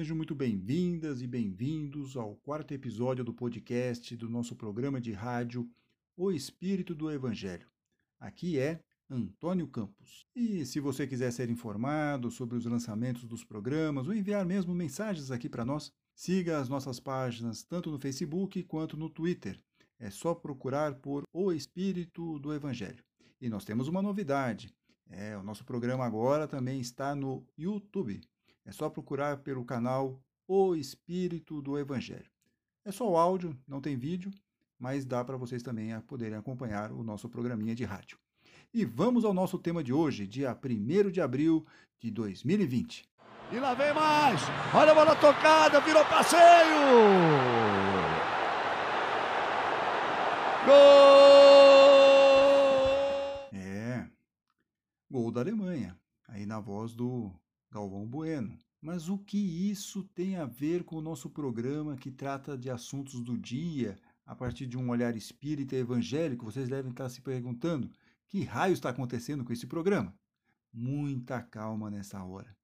Sejam muito bem-vindas e bem-vindos ao quarto episódio do podcast do nosso programa de rádio O Espírito do Evangelho. Aqui é Antônio Campos. E se você quiser ser informado sobre os lançamentos dos programas ou enviar mesmo mensagens aqui para nós, siga as nossas páginas tanto no Facebook quanto no Twitter. É só procurar por O Espírito do Evangelho. E nós temos uma novidade. É, o nosso programa agora também está no YouTube. É só procurar pelo canal O Espírito do Evangelho. É só o áudio, não tem vídeo, mas dá para vocês também poderem acompanhar o nosso programinha de rádio. E vamos ao nosso tema de hoje, dia 1 de abril de 2020. E lá vem mais! Olha a bola tocada, virou passeio! Gol! É, gol da Alemanha, aí na voz do Galvão Bueno. Mas o que isso tem a ver com o nosso programa que trata de assuntos do dia, a partir de um olhar espírita evangélico? Vocês devem estar se perguntando que raio está acontecendo com esse programa. Muita calma nessa hora.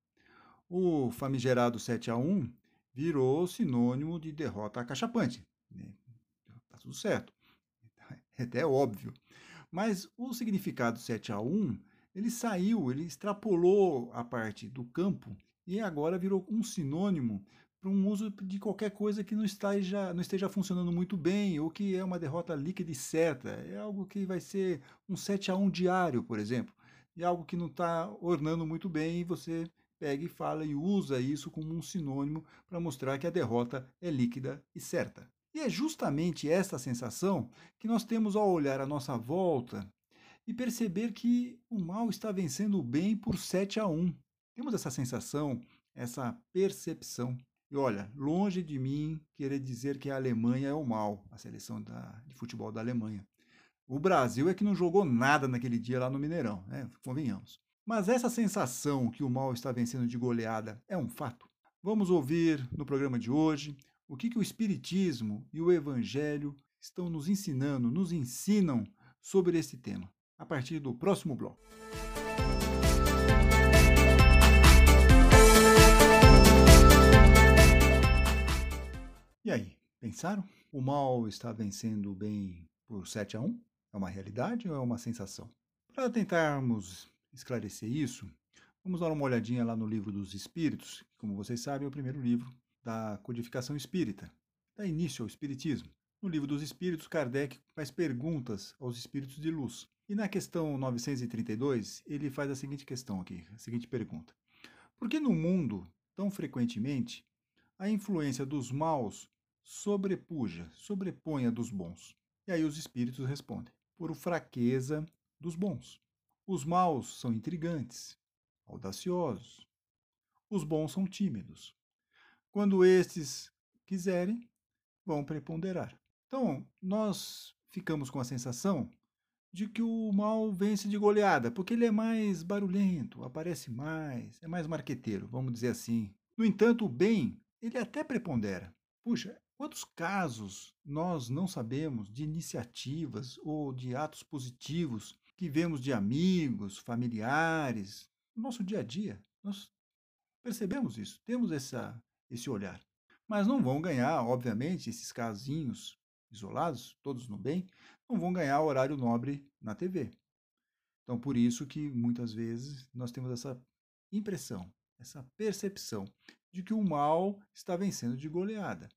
O famigerado 7 a 1 virou sinônimo de derrota acachapante. Né? Tá tudo certo. É até óbvio. Mas o significado 7 a 1 ele saiu, ele extrapolou a parte do campo e agora virou um sinônimo para um uso de qualquer coisa que não esteja, não esteja funcionando muito bem ou que é uma derrota líquida e certa. É algo que vai ser um 7 a 1 diário, por exemplo. E algo que não está ornando muito bem e você pega e fala e usa isso como um sinônimo para mostrar que a derrota é líquida e certa. E é justamente essa sensação que nós temos ao olhar à nossa volta e perceber que o mal está vencendo o bem por 7 a 1. Temos essa sensação, essa percepção. E olha, longe de mim querer dizer que a Alemanha é o mal, a seleção da, de futebol da Alemanha. O Brasil é que não jogou nada naquele dia lá no Mineirão, né? convenhamos. Mas essa sensação que o mal está vencendo de goleada é um fato. Vamos ouvir no programa de hoje o que, que o Espiritismo e o Evangelho estão nos ensinando, nos ensinam sobre esse tema a partir do próximo bloco. E aí, pensaram? O mal está vencendo o bem por 7 a 1? É uma realidade ou é uma sensação? Para tentarmos esclarecer isso, vamos dar uma olhadinha lá no livro dos Espíritos, que, como vocês sabem, é o primeiro livro da codificação espírita, dá início ao Espiritismo. No livro dos Espíritos, Kardec faz perguntas aos espíritos de luz. E na questão 932, ele faz a seguinte questão aqui, a seguinte pergunta: Por que no mundo, tão frequentemente, a influência dos maus sobrepuja, sobrepõe a dos bons? E aí os espíritos respondem: Por fraqueza dos bons. Os maus são intrigantes, audaciosos. Os bons são tímidos. Quando estes quiserem, vão preponderar. Então, nós ficamos com a sensação de que o mal vence de goleada, porque ele é mais barulhento, aparece mais, é mais marqueteiro, vamos dizer assim. No entanto, o bem, ele até prepondera. Puxa, quantos casos nós não sabemos de iniciativas ou de atos positivos que vemos de amigos, familiares, no nosso dia a dia? Nós percebemos isso, temos essa, esse olhar. Mas não vão ganhar, obviamente, esses casinhos isolados, todos no bem, não vão ganhar horário nobre na TV. Então, por isso que muitas vezes nós temos essa impressão, essa percepção de que o mal está vencendo de goleada,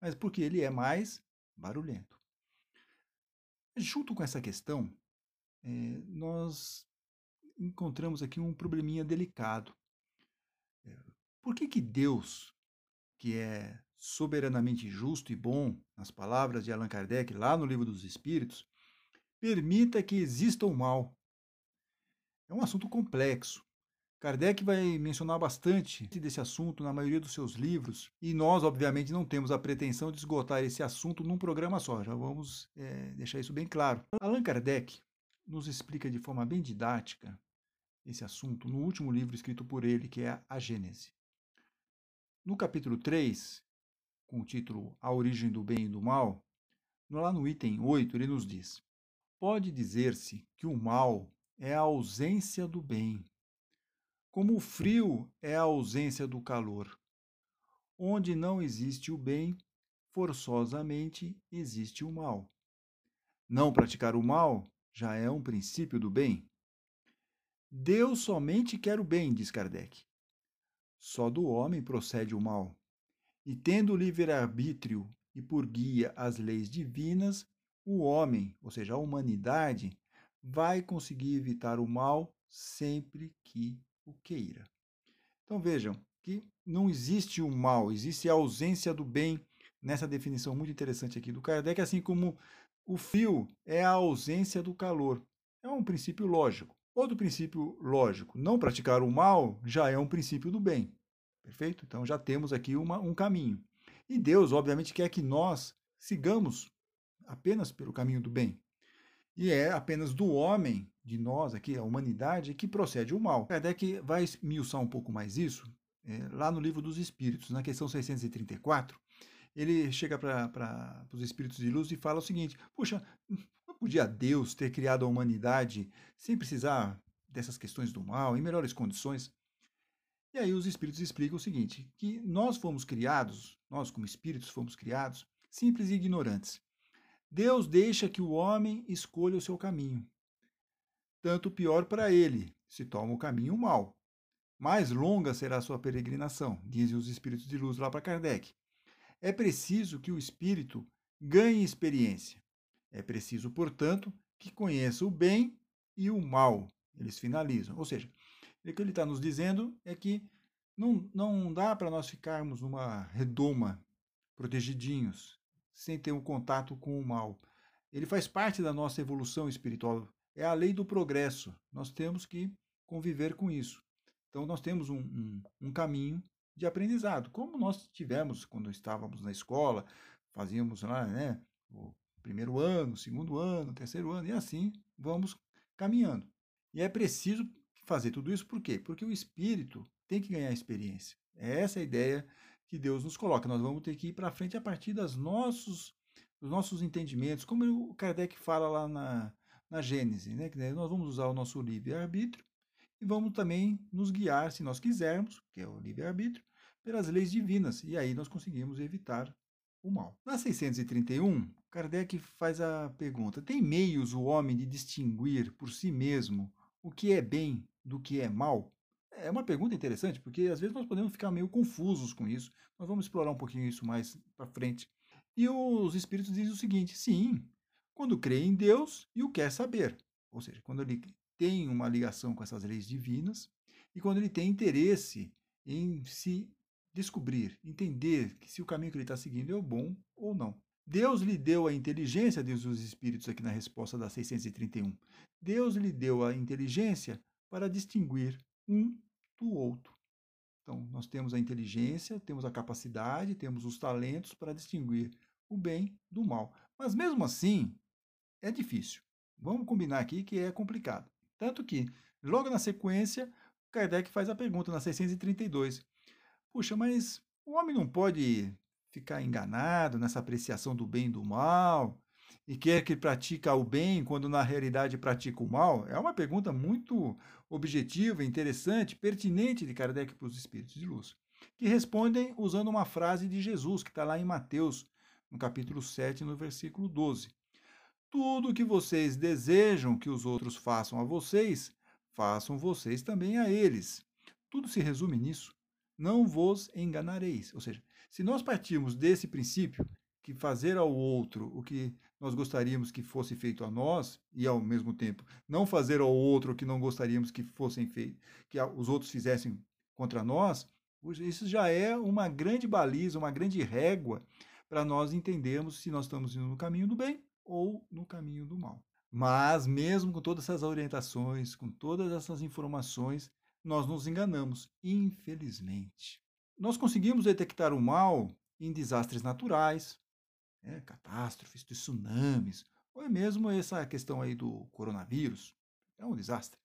mas porque ele é mais barulhento. Junto com essa questão, é, nós encontramos aqui um probleminha delicado. É, por que, que Deus, que é soberanamente justo e bom, nas palavras de Allan Kardec lá no Livro dos Espíritos, permita que exista o mal. É um assunto complexo. Kardec vai mencionar bastante desse assunto na maioria dos seus livros, e nós, obviamente, não temos a pretensão de esgotar esse assunto num programa só, já vamos é, deixar isso bem claro. Allan Kardec nos explica de forma bem didática esse assunto no último livro escrito por ele, que é A Gênese. No capítulo 3, com o título A Origem do Bem e do Mal, lá no item 8 ele nos diz: Pode dizer-se que o mal é a ausência do bem, como o frio é a ausência do calor. onde não existe o bem, forçosamente existe o mal. Não praticar o mal já é um princípio do bem. Deus somente quer o bem, diz Kardec. Só do homem procede o mal. E tendo livre-arbítrio e por guia as leis divinas, o homem, ou seja, a humanidade, vai conseguir evitar o mal sempre que o queira. Então vejam que não existe o mal, existe a ausência do bem nessa definição muito interessante aqui do Kardec, assim como o frio é a ausência do calor. É um princípio lógico. Outro princípio lógico, não praticar o mal já é um princípio do bem. Perfeito? Então já temos aqui uma, um caminho. E Deus, obviamente, quer que nós sigamos apenas pelo caminho do bem. E é apenas do homem, de nós aqui, a humanidade, que procede o mal. Kardec vai esmiuçar um pouco mais isso é, lá no Livro dos Espíritos, na questão 634. Ele chega para os espíritos de luz e fala o seguinte: Puxa, não podia Deus ter criado a humanidade sem precisar dessas questões do mal, em melhores condições? E aí os espíritos explicam o seguinte: que nós fomos criados, nós como espíritos fomos criados, simples e ignorantes. Deus deixa que o homem escolha o seu caminho. Tanto pior para ele, se toma o caminho mau. Mais longa será a sua peregrinação, dizem os espíritos de luz lá para Kardec. É preciso que o espírito ganhe experiência. É preciso, portanto, que conheça o bem e o mal. Eles finalizam. Ou seja, o que ele está nos dizendo é que não, não dá para nós ficarmos numa redoma, protegidinhos, sem ter um contato com o mal. Ele faz parte da nossa evolução espiritual. É a lei do progresso. Nós temos que conviver com isso. Então, nós temos um, um, um caminho de aprendizado, como nós tivemos quando estávamos na escola, fazíamos lá, né, o primeiro ano, segundo ano, terceiro ano, e assim vamos caminhando. E é preciso fazer tudo isso por quê? Porque o espírito tem que ganhar experiência. É essa a ideia que Deus nos coloca. Nós vamos ter que ir para frente a partir das nossos, dos nossos entendimentos, como o Kardec fala lá na, na Gênese, né? que nós vamos usar o nosso livre-arbítrio e vamos também nos guiar, se nós quisermos, que é o livre-arbítrio, pelas leis divinas, e aí nós conseguimos evitar o mal. Na 631, Kardec faz a pergunta: tem meios o homem de distinguir por si mesmo o que é bem do que é mal? É uma pergunta interessante, porque às vezes nós podemos ficar meio confusos com isso. Nós vamos explorar um pouquinho isso mais para frente. E os espíritos dizem o seguinte: sim, quando crê em Deus e o quer saber. Ou seja, quando ele tem uma ligação com essas leis divinas e quando ele tem interesse em se descobrir, entender que se o caminho que ele está seguindo é o bom ou não. Deus lhe deu a inteligência, diz os Espíritos aqui na resposta da 631. Deus lhe deu a inteligência para distinguir um do outro. Então, nós temos a inteligência, temos a capacidade, temos os talentos para distinguir o bem do mal. Mas mesmo assim, é difícil. Vamos combinar aqui que é complicado. Tanto que, logo na sequência, Kardec faz a pergunta na 632. Puxa, mas o homem não pode ficar enganado nessa apreciação do bem e do mal? e quer que pratica o bem quando na realidade pratica o mal? É uma pergunta muito objetiva, interessante, pertinente de Kardec para os espíritos de luz, que respondem usando uma frase de Jesus que está lá em Mateus, no capítulo 7, no versículo 12. Tudo que vocês desejam que os outros façam a vocês, façam vocês também a eles. Tudo se resume nisso. Não vos enganareis. Ou seja, se nós partirmos desse princípio, que fazer ao outro o que nós gostaríamos que fosse feito a nós e ao mesmo tempo não fazer ao outro o que não gostaríamos que fossem feito, que os outros fizessem contra nós, isso já é uma grande baliza, uma grande régua para nós entendermos se nós estamos indo no caminho do bem ou no caminho do mal. Mas mesmo com todas essas orientações, com todas essas informações, nós nos enganamos, infelizmente. Nós conseguimos detectar o mal em desastres naturais, né, catástrofes, tsunamis, ou é mesmo essa questão aí do coronavírus. É um desastre.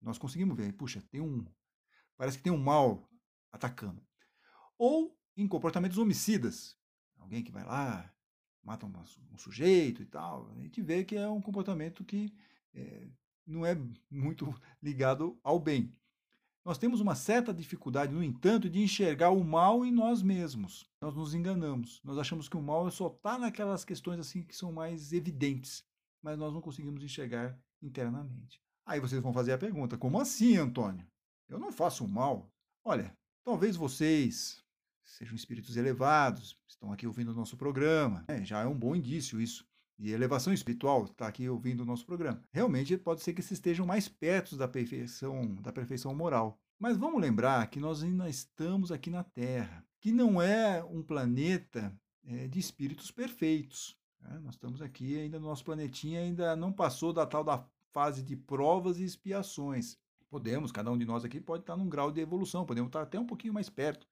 Nós conseguimos ver, puxa, tem um. Parece que tem um mal atacando. Ou em comportamentos homicidas. Alguém que vai lá, mata um, um sujeito e tal. A gente vê que é um comportamento que é, não é muito ligado ao bem. Nós temos uma certa dificuldade, no entanto, de enxergar o mal em nós mesmos. Nós nos enganamos. Nós achamos que o mal só está naquelas questões assim que são mais evidentes, mas nós não conseguimos enxergar internamente. Aí vocês vão fazer a pergunta: como assim, Antônio? Eu não faço mal. Olha, talvez vocês sejam espíritos elevados, estão aqui ouvindo o nosso programa, né? já é um bom indício isso de elevação espiritual, está aqui ouvindo o nosso programa. Realmente pode ser que vocês estejam mais perto da perfeição, da perfeição moral. Mas vamos lembrar que nós ainda estamos aqui na Terra, que não é um planeta é, de espíritos perfeitos. Né? Nós estamos aqui ainda no nosso planetinha, ainda não passou da tal da fase de provas e expiações. Podemos, cada um de nós aqui pode estar num grau de evolução, podemos estar até um pouquinho mais perto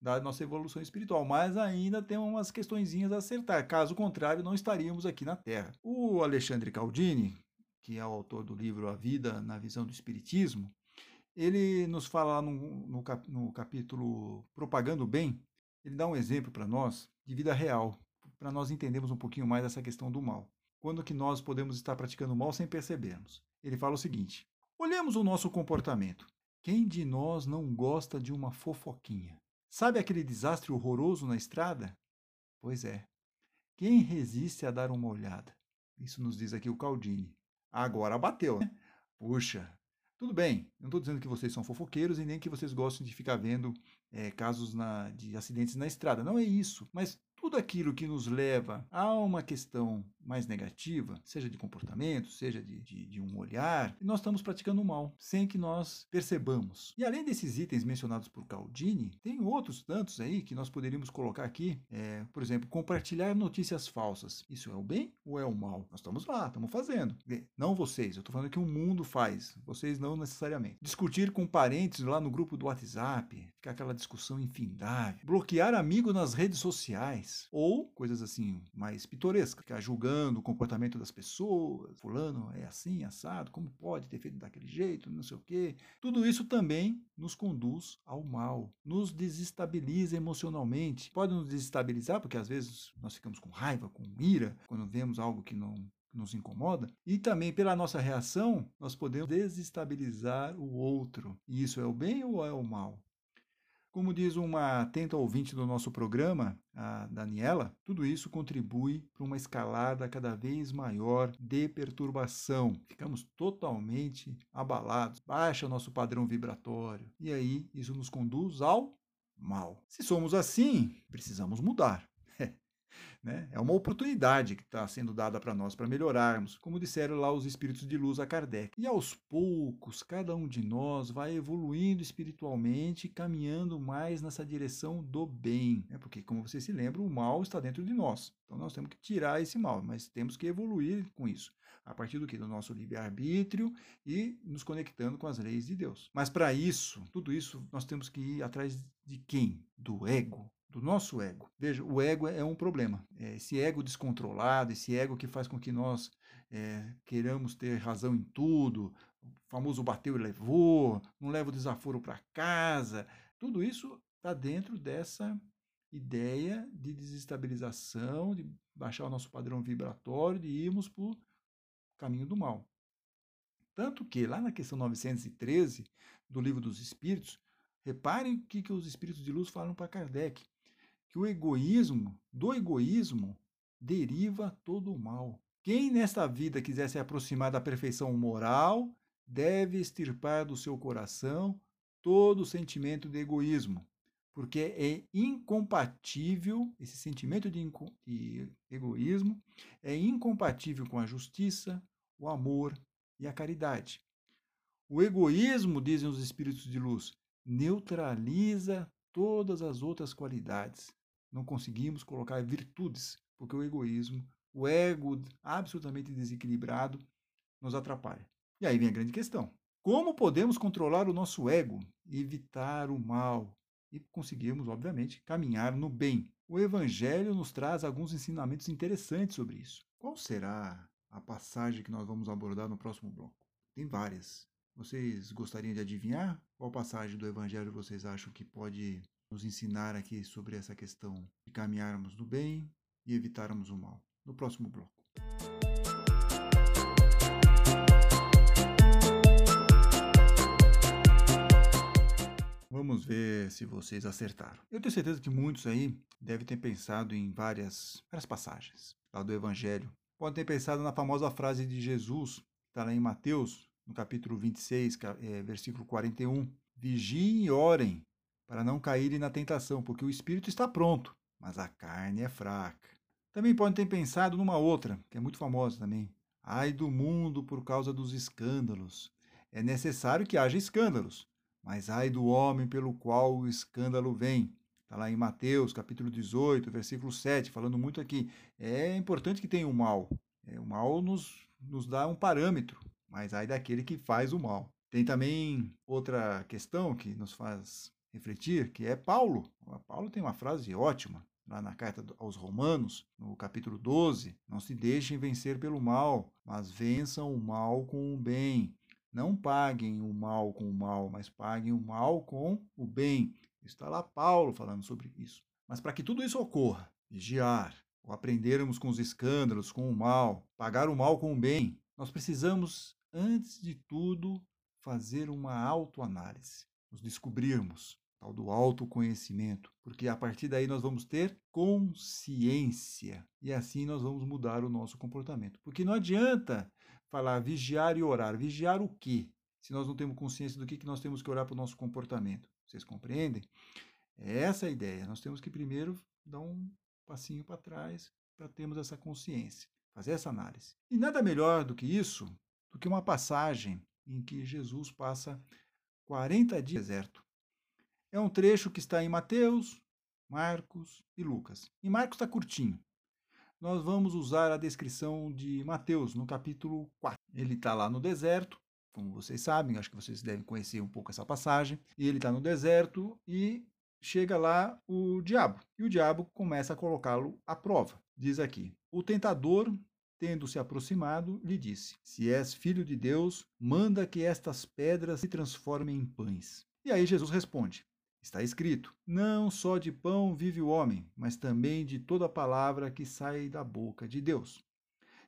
da nossa evolução espiritual, mas ainda tem umas questõezinhas a acertar. Caso contrário, não estaríamos aqui na Terra. O Alexandre Caldini, que é o autor do livro A Vida na Visão do Espiritismo, ele nos fala no, no, no capítulo Propagando o Bem, ele dá um exemplo para nós de vida real, para nós entendermos um pouquinho mais essa questão do mal. Quando que nós podemos estar praticando mal sem percebermos? Ele fala o seguinte: Olhemos o nosso comportamento. Quem de nós não gosta de uma fofoquinha? Sabe aquele desastre horroroso na estrada? Pois é. Quem resiste a dar uma olhada? Isso nos diz aqui o Caldini. Agora bateu, né? Puxa, tudo bem, não estou dizendo que vocês são fofoqueiros e nem que vocês gostam de ficar vendo é, casos na, de acidentes na estrada. Não é isso. Mas tudo aquilo que nos leva a uma questão mais negativa, seja de comportamento, seja de, de, de, um olhar, nós estamos praticando mal, sem que nós percebamos. E além desses itens mencionados por Caldini, tem outros tantos aí que nós poderíamos colocar aqui. É, por exemplo, compartilhar notícias falsas. Isso é o bem ou é o mal? Nós estamos lá, estamos fazendo. Não vocês, eu estou falando que o mundo faz, vocês não necessariamente. Discutir com parentes lá no grupo do WhatsApp, ficar aquela discussão infindável. Bloquear amigo nas redes sociais. Ou coisas assim, mais pitorescas, ficar julgando o comportamento das pessoas, fulano é assim, assado, como pode ter feito daquele jeito, não sei o quê. Tudo isso também nos conduz ao mal, nos desestabiliza emocionalmente. Pode nos desestabilizar, porque às vezes nós ficamos com raiva, com ira, quando vemos algo que não nos incomoda, e também pela nossa reação, nós podemos desestabilizar o outro. E isso é o bem ou é o mal? Como diz uma atenta ouvinte do nosso programa, a Daniela, tudo isso contribui para uma escalada cada vez maior de perturbação. Ficamos totalmente abalados, baixa nosso padrão vibratório, e aí isso nos conduz ao mal. Se somos assim, precisamos mudar. Né? É uma oportunidade que está sendo dada para nós para melhorarmos, como disseram lá os espíritos de luz a Kardec. E aos poucos, cada um de nós vai evoluindo espiritualmente, caminhando mais nessa direção do bem. Né? Porque, como você se lembra, o mal está dentro de nós. Então nós temos que tirar esse mal, mas temos que evoluir com isso. A partir do que? Do nosso livre-arbítrio e nos conectando com as leis de Deus. Mas para isso, tudo isso, nós temos que ir atrás de quem? Do ego do nosso ego. Veja, o ego é um problema. É esse ego descontrolado, esse ego que faz com que nós é, queiramos ter razão em tudo, o famoso bateu e levou, não leva o desaforo para casa, tudo isso está dentro dessa ideia de desestabilização, de baixar o nosso padrão vibratório, de irmos para o caminho do mal. Tanto que, lá na questão 913 do Livro dos Espíritos, reparem o que, que os Espíritos de Luz falam para Kardec que o egoísmo, do egoísmo, deriva todo o mal. Quem nesta vida quiser se aproximar da perfeição moral, deve extirpar do seu coração todo o sentimento de egoísmo, porque é incompatível, esse sentimento de, de egoísmo é incompatível com a justiça, o amor e a caridade. O egoísmo, dizem os espíritos de luz, neutraliza todas as outras qualidades não conseguimos colocar virtudes, porque o egoísmo, o ego absolutamente desequilibrado, nos atrapalha. E aí vem a grande questão: como podemos controlar o nosso ego, evitar o mal e conseguirmos, obviamente, caminhar no bem? O Evangelho nos traz alguns ensinamentos interessantes sobre isso. Qual será a passagem que nós vamos abordar no próximo bloco? Tem várias. Vocês gostariam de adivinhar qual passagem do Evangelho vocês acham que pode nos ensinar aqui sobre essa questão de caminharmos no bem e evitarmos o mal. No próximo bloco. se vocês acertaram. Eu tenho certeza que muitos aí devem ter pensado em várias, várias passagens lá do Evangelho. Podem ter pensado na famosa frase de Jesus, está lá em Mateus, no capítulo 26, é, versículo 41. Vigiem e orem para não caírem na tentação, porque o espírito está pronto, mas a carne é fraca. Também podem ter pensado numa outra, que é muito famosa também. Ai do mundo por causa dos escândalos. É necessário que haja escândalos, mas ai do homem pelo qual o escândalo vem. Está lá em Mateus, capítulo 18, versículo 7, falando muito aqui. É importante que tenha o mal. É, o mal nos, nos dá um parâmetro, mas ai daquele que faz o mal. Tem também outra questão que nos faz refletir, que é Paulo. Paulo tem uma frase ótima lá na carta aos Romanos, no capítulo 12: Não se deixem vencer pelo mal, mas vençam o mal com o bem. Não paguem o mal com o mal, mas paguem o mal com o bem. Está lá Paulo falando sobre isso. Mas para que tudo isso ocorra, vigiar, ou aprendermos com os escândalos, com o mal, pagar o mal com o bem, nós precisamos, antes de tudo, fazer uma autoanálise, nos descobrirmos, tal do autoconhecimento, porque a partir daí nós vamos ter consciência e assim nós vamos mudar o nosso comportamento. Porque não adianta falar vigiar e orar. Vigiar o quê? Se nós não temos consciência do que, que nós temos que orar para o nosso comportamento. Vocês compreendem? É essa a ideia. Nós temos que primeiro dar um passinho para trás para termos essa consciência, fazer essa análise. E nada melhor do que isso, do que uma passagem em que Jesus passa 40 dias no deserto. É um trecho que está em Mateus, Marcos e Lucas. E Marcos está curtinho. Nós vamos usar a descrição de Mateus no capítulo 4. Ele está lá no deserto, como vocês sabem, acho que vocês devem conhecer um pouco essa passagem. E ele está no deserto e chega lá o diabo. E o diabo começa a colocá-lo à prova. Diz aqui: O tentador tendo se aproximado, lhe disse: Se és filho de Deus, manda que estas pedras se transformem em pães. E aí Jesus responde: Está escrito: Não só de pão vive o homem, mas também de toda palavra que sai da boca de Deus.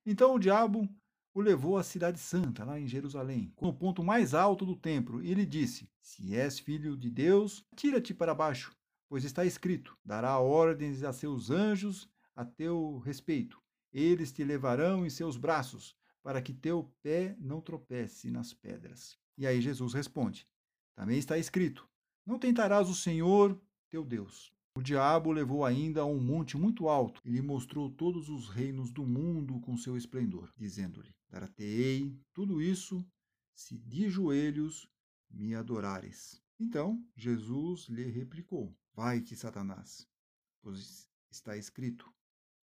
Então o diabo o levou à cidade santa, lá em Jerusalém, no ponto mais alto do templo, e lhe disse: Se és filho de Deus, tira-te para baixo, pois está escrito: Dará ordens a seus anjos a teu respeito. Eles te levarão em seus braços, para que teu pé não tropece nas pedras. E aí Jesus responde: Também está escrito: não tentarás o Senhor teu Deus. O diabo levou ainda a um monte muito alto e lhe mostrou todos os reinos do mundo com seu esplendor, dizendo-lhe: Dar-te-ei tudo isso se de joelhos me adorares. Então Jesus lhe replicou: Vai-te, Satanás, pois está escrito: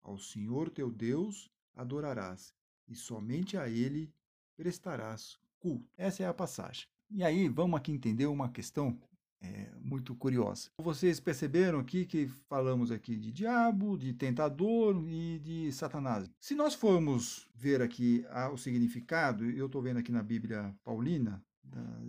Ao Senhor teu Deus adorarás, e somente a ele prestarás culto. Essa é a passagem. E aí vamos aqui entender uma questão é, muito curiosa. Vocês perceberam aqui que falamos aqui de diabo, de tentador e de Satanás. Se nós formos ver aqui o significado, eu estou vendo aqui na Bíblia Paulina,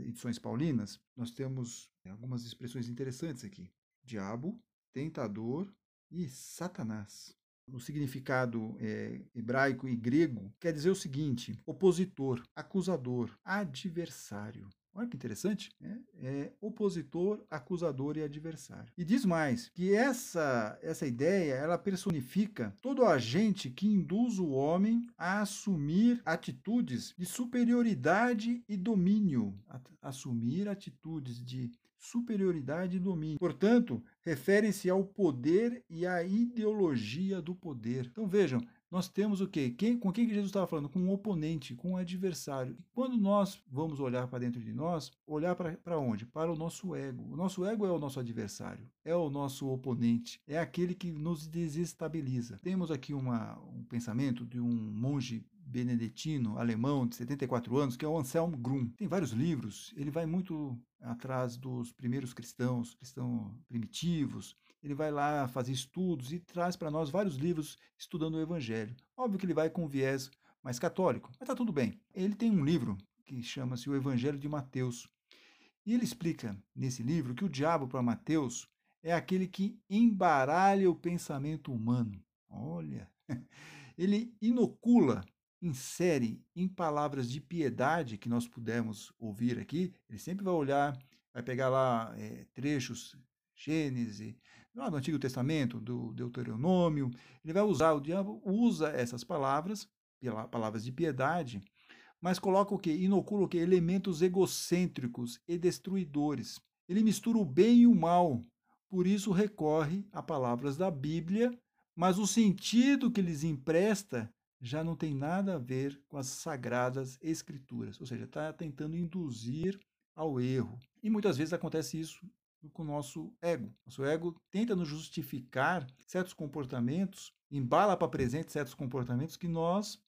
edições paulinas, nós temos algumas expressões interessantes aqui: diabo, tentador e Satanás. No significado é, hebraico e grego, quer dizer o seguinte: opositor, acusador, adversário. Olha que interessante, né? é opositor, acusador e adversário. E diz mais que essa essa ideia ela personifica todo agente que induz o homem a assumir atitudes de superioridade e domínio, assumir atitudes de superioridade e domínio. Portanto, referem-se ao poder e à ideologia do poder. Então vejam, nós temos o quê? Quem, com quem que Jesus estava falando? Com um oponente, com um adversário. E quando nós vamos olhar para dentro de nós, olhar para onde? Para o nosso ego. O nosso ego é o nosso adversário, é o nosso oponente, é aquele que nos desestabiliza. Temos aqui uma, um pensamento de um monge beneditino alemão de 74 anos, que é o Anselm Grum. Tem vários livros, ele vai muito atrás dos primeiros cristãos, cristãos primitivos, ele vai lá fazer estudos e traz para nós vários livros estudando o Evangelho. Óbvio que ele vai com viés mais católico, mas está tudo bem. Ele tem um livro que chama-se O Evangelho de Mateus. E ele explica nesse livro que o diabo para Mateus é aquele que embaralha o pensamento humano. Olha, ele inocula, insere em palavras de piedade que nós pudemos ouvir aqui. Ele sempre vai olhar, vai pegar lá é, trechos Gênesis, lá no Antigo Testamento, do Deuteronômio, ele vai usar, o diabo usa essas palavras, palavras de piedade, mas coloca o que? Inocula o que? Elementos egocêntricos e destruidores. Ele mistura o bem e o mal, por isso recorre a palavras da Bíblia, mas o sentido que lhes empresta já não tem nada a ver com as sagradas escrituras, ou seja, está tentando induzir ao erro. E muitas vezes acontece isso com o nosso ego. Nosso ego tenta nos justificar certos comportamentos, embala para presente certos comportamentos que nós,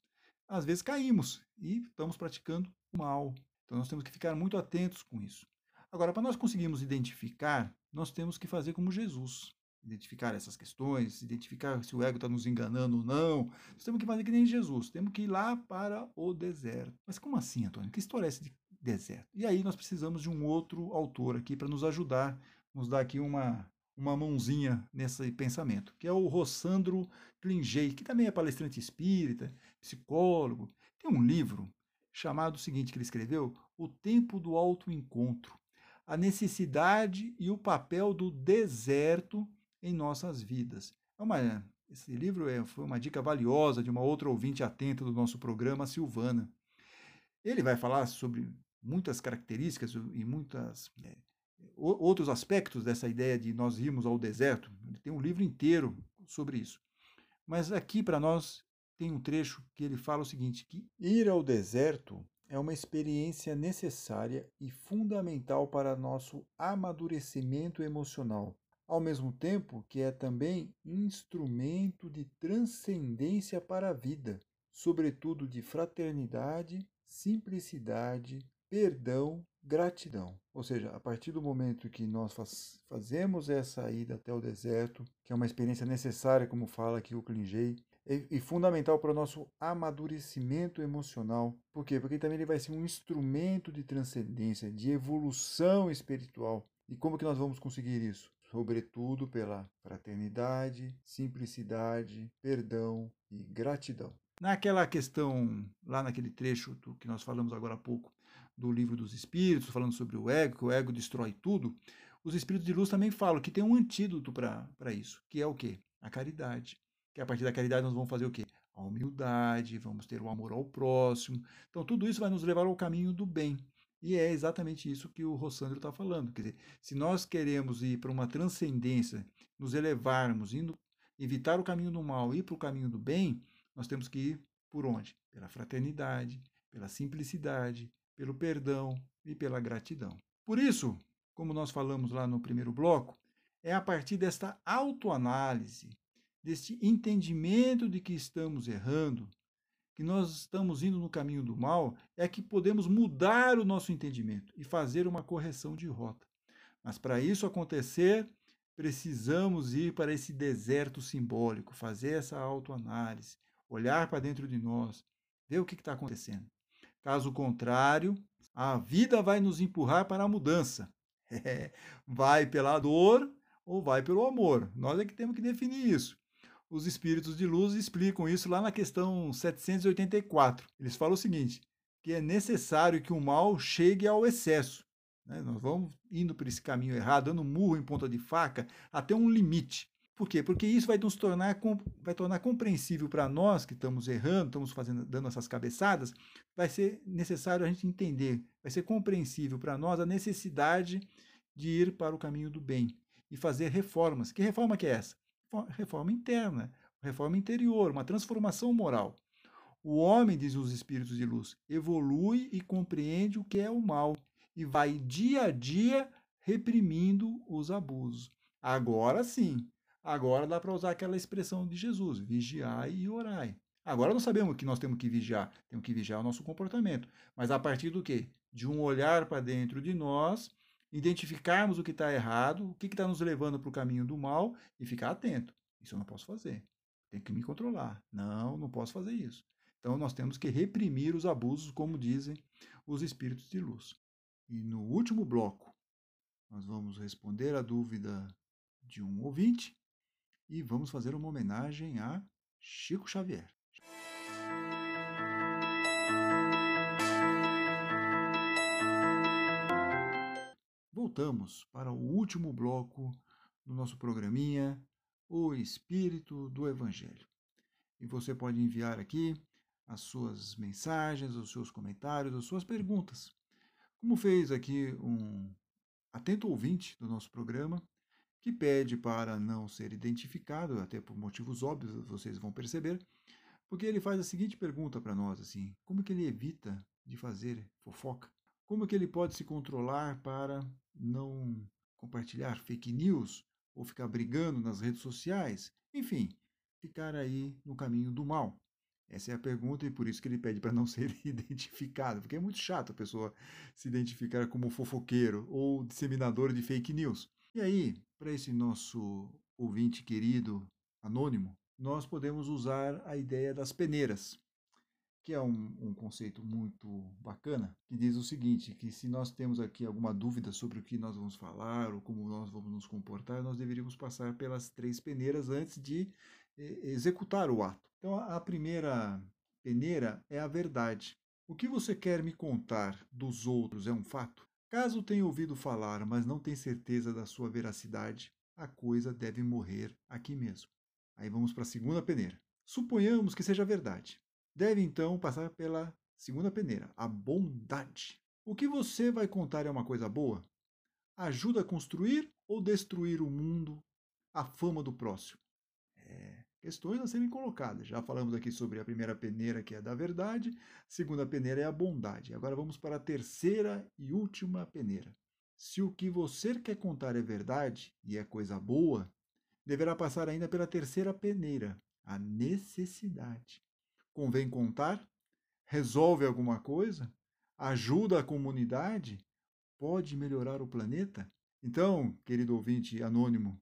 às vezes, caímos e estamos praticando o mal. Então, nós temos que ficar muito atentos com isso. Agora, para nós conseguirmos identificar, nós temos que fazer como Jesus. Identificar essas questões, identificar se o ego está nos enganando ou não. Nós temos que fazer que nem Jesus. Temos que ir lá para o deserto. Mas como assim, Antônio? Que história é essa de deserto. E aí nós precisamos de um outro autor aqui para nos ajudar, nos dar aqui uma, uma mãozinha nesse pensamento, que é o Rossandro Klingei, que também é palestrante espírita, psicólogo. Tem um livro chamado o seguinte que ele escreveu, O Tempo do Autoencontro, a necessidade e o papel do deserto em nossas vidas. É uma, esse livro é, foi uma dica valiosa de uma outra ouvinte atenta do nosso programa, Silvana. Ele vai falar sobre muitas características e muitas é, outros aspectos dessa ideia de nós irmos ao deserto. Ele tem um livro inteiro sobre isso. Mas aqui para nós tem um trecho que ele fala o seguinte: que ir ao deserto é uma experiência necessária e fundamental para nosso amadurecimento emocional, ao mesmo tempo que é também instrumento de transcendência para a vida, sobretudo de fraternidade, simplicidade, perdão, gratidão. Ou seja, a partir do momento que nós faz, fazemos essa ida até o deserto, que é uma experiência necessária, como fala aqui o Klingei, e, e fundamental para o nosso amadurecimento emocional. Por quê? Porque também ele vai ser um instrumento de transcendência, de evolução espiritual. E como que nós vamos conseguir isso? Sobretudo pela fraternidade, simplicidade, perdão e gratidão. Naquela questão, lá naquele trecho que nós falamos agora há pouco, do livro dos espíritos, falando sobre o ego, que o ego destrói tudo, os espíritos de luz também falam que tem um antídoto para isso, que é o quê? A caridade. Que a partir da caridade nós vamos fazer o quê? A humildade, vamos ter o amor ao próximo. Então tudo isso vai nos levar ao caminho do bem. E é exatamente isso que o Rossandro está falando. Quer dizer, se nós queremos ir para uma transcendência, nos elevarmos, indo, evitar o caminho do mal e ir para o caminho do bem, nós temos que ir por onde? Pela fraternidade, pela simplicidade, pelo perdão e pela gratidão. Por isso, como nós falamos lá no primeiro bloco, é a partir desta autoanálise, deste entendimento de que estamos errando, que nós estamos indo no caminho do mal, é que podemos mudar o nosso entendimento e fazer uma correção de rota. Mas para isso acontecer, precisamos ir para esse deserto simbólico, fazer essa autoanálise, olhar para dentro de nós, ver o que está acontecendo. Caso contrário, a vida vai nos empurrar para a mudança. vai pela dor ou vai pelo amor. Nós é que temos que definir isso. Os espíritos de luz explicam isso lá na questão 784. Eles falam o seguinte: que é necessário que o mal chegue ao excesso. Né? Nós vamos indo por esse caminho errado, dando murro em ponta de faca, até um limite. Por quê? Porque isso vai nos tornar, vai tornar compreensível para nós que estamos errando, estamos fazendo, dando essas cabeçadas, vai ser necessário a gente entender, vai ser compreensível para nós a necessidade de ir para o caminho do bem e fazer reformas. Que reforma que é essa? Reforma interna, reforma interior, uma transformação moral. O homem, diz os espíritos de luz, evolui e compreende o que é o mal e vai dia a dia reprimindo os abusos. Agora sim, Agora dá para usar aquela expressão de Jesus: vigiai e orai. Agora nós sabemos que nós temos que vigiar, temos que vigiar o nosso comportamento. Mas a partir do quê? De um olhar para dentro de nós, identificarmos o que está errado, o que está nos levando para o caminho do mal e ficar atento. Isso eu não posso fazer. Tenho que me controlar. Não, não posso fazer isso. Então nós temos que reprimir os abusos, como dizem os espíritos de luz. E no último bloco, nós vamos responder a dúvida de um ouvinte e vamos fazer uma homenagem a Chico Xavier. Voltamos para o último bloco no nosso programinha O Espírito do Evangelho. E você pode enviar aqui as suas mensagens, os seus comentários, as suas perguntas. Como fez aqui um atento ouvinte do nosso programa, que pede para não ser identificado, até por motivos óbvios, vocês vão perceber, porque ele faz a seguinte pergunta para nós assim: como que ele evita de fazer fofoca? Como que ele pode se controlar para não compartilhar fake news ou ficar brigando nas redes sociais? Enfim, ficar aí no caminho do mal. Essa é a pergunta e por isso que ele pede para não ser identificado, porque é muito chato a pessoa se identificar como fofoqueiro ou disseminador de fake news. E aí, para esse nosso ouvinte querido anônimo, nós podemos usar a ideia das peneiras, que é um, um, conceito muito bacana, que diz o seguinte, que se nós temos aqui alguma dúvida sobre o que nós vamos falar ou como nós vamos nos comportar, nós deveríamos passar pelas três peneiras antes de executar o ato. Então, a primeira peneira é a verdade. O que você quer me contar dos outros é um fato? Caso tenha ouvido falar, mas não tem certeza da sua veracidade, a coisa deve morrer aqui mesmo. Aí vamos para a segunda peneira. Suponhamos que seja verdade. Deve então passar pela segunda peneira, a bondade. O que você vai contar é uma coisa boa? Ajuda a construir ou destruir o mundo, a fama do próximo? É, questões a serem colocadas. Já falamos aqui sobre a primeira peneira, que é da verdade, a segunda peneira é a bondade. Agora vamos para a terceira e última peneira. Se o que você quer contar é verdade e é coisa boa, deverá passar ainda pela terceira peneira, a necessidade. Convém contar? Resolve alguma coisa? Ajuda a comunidade? Pode melhorar o planeta? Então, querido ouvinte anônimo,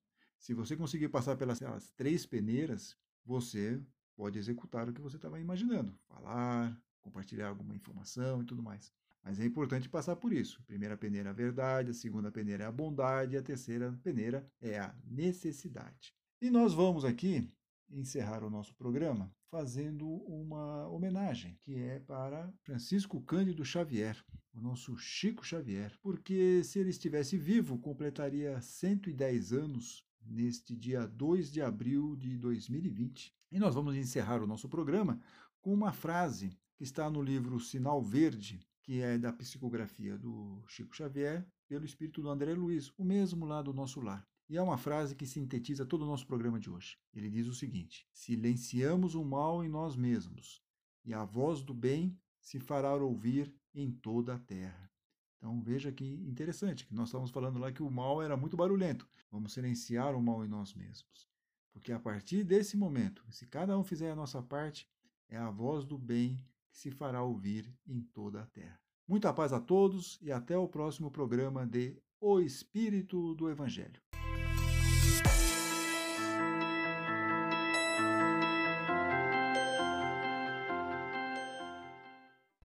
se você conseguir passar pelas três peneiras, você pode executar o que você estava imaginando, falar, compartilhar alguma informação e tudo mais. Mas é importante passar por isso. A primeira peneira é a verdade, a segunda peneira é a bondade e a terceira peneira é a necessidade. E nós vamos aqui encerrar o nosso programa fazendo uma homenagem, que é para Francisco Cândido Xavier, o nosso Chico Xavier, porque se ele estivesse vivo, completaria 110 anos neste dia 2 de abril de 2020. E nós vamos encerrar o nosso programa com uma frase que está no livro Sinal Verde, que é da psicografia do Chico Xavier, pelo espírito do André Luiz, o mesmo lá do nosso lar. E é uma frase que sintetiza todo o nosso programa de hoje. Ele diz o seguinte: Silenciamos o mal em nós mesmos, e a voz do bem se fará ouvir em toda a terra. Então veja que interessante, que nós estávamos falando lá que o mal era muito barulhento. Vamos silenciar o mal em nós mesmos. Porque a partir desse momento, se cada um fizer a nossa parte, é a voz do bem que se fará ouvir em toda a terra. Muita paz a todos e até o próximo programa de O Espírito do Evangelho.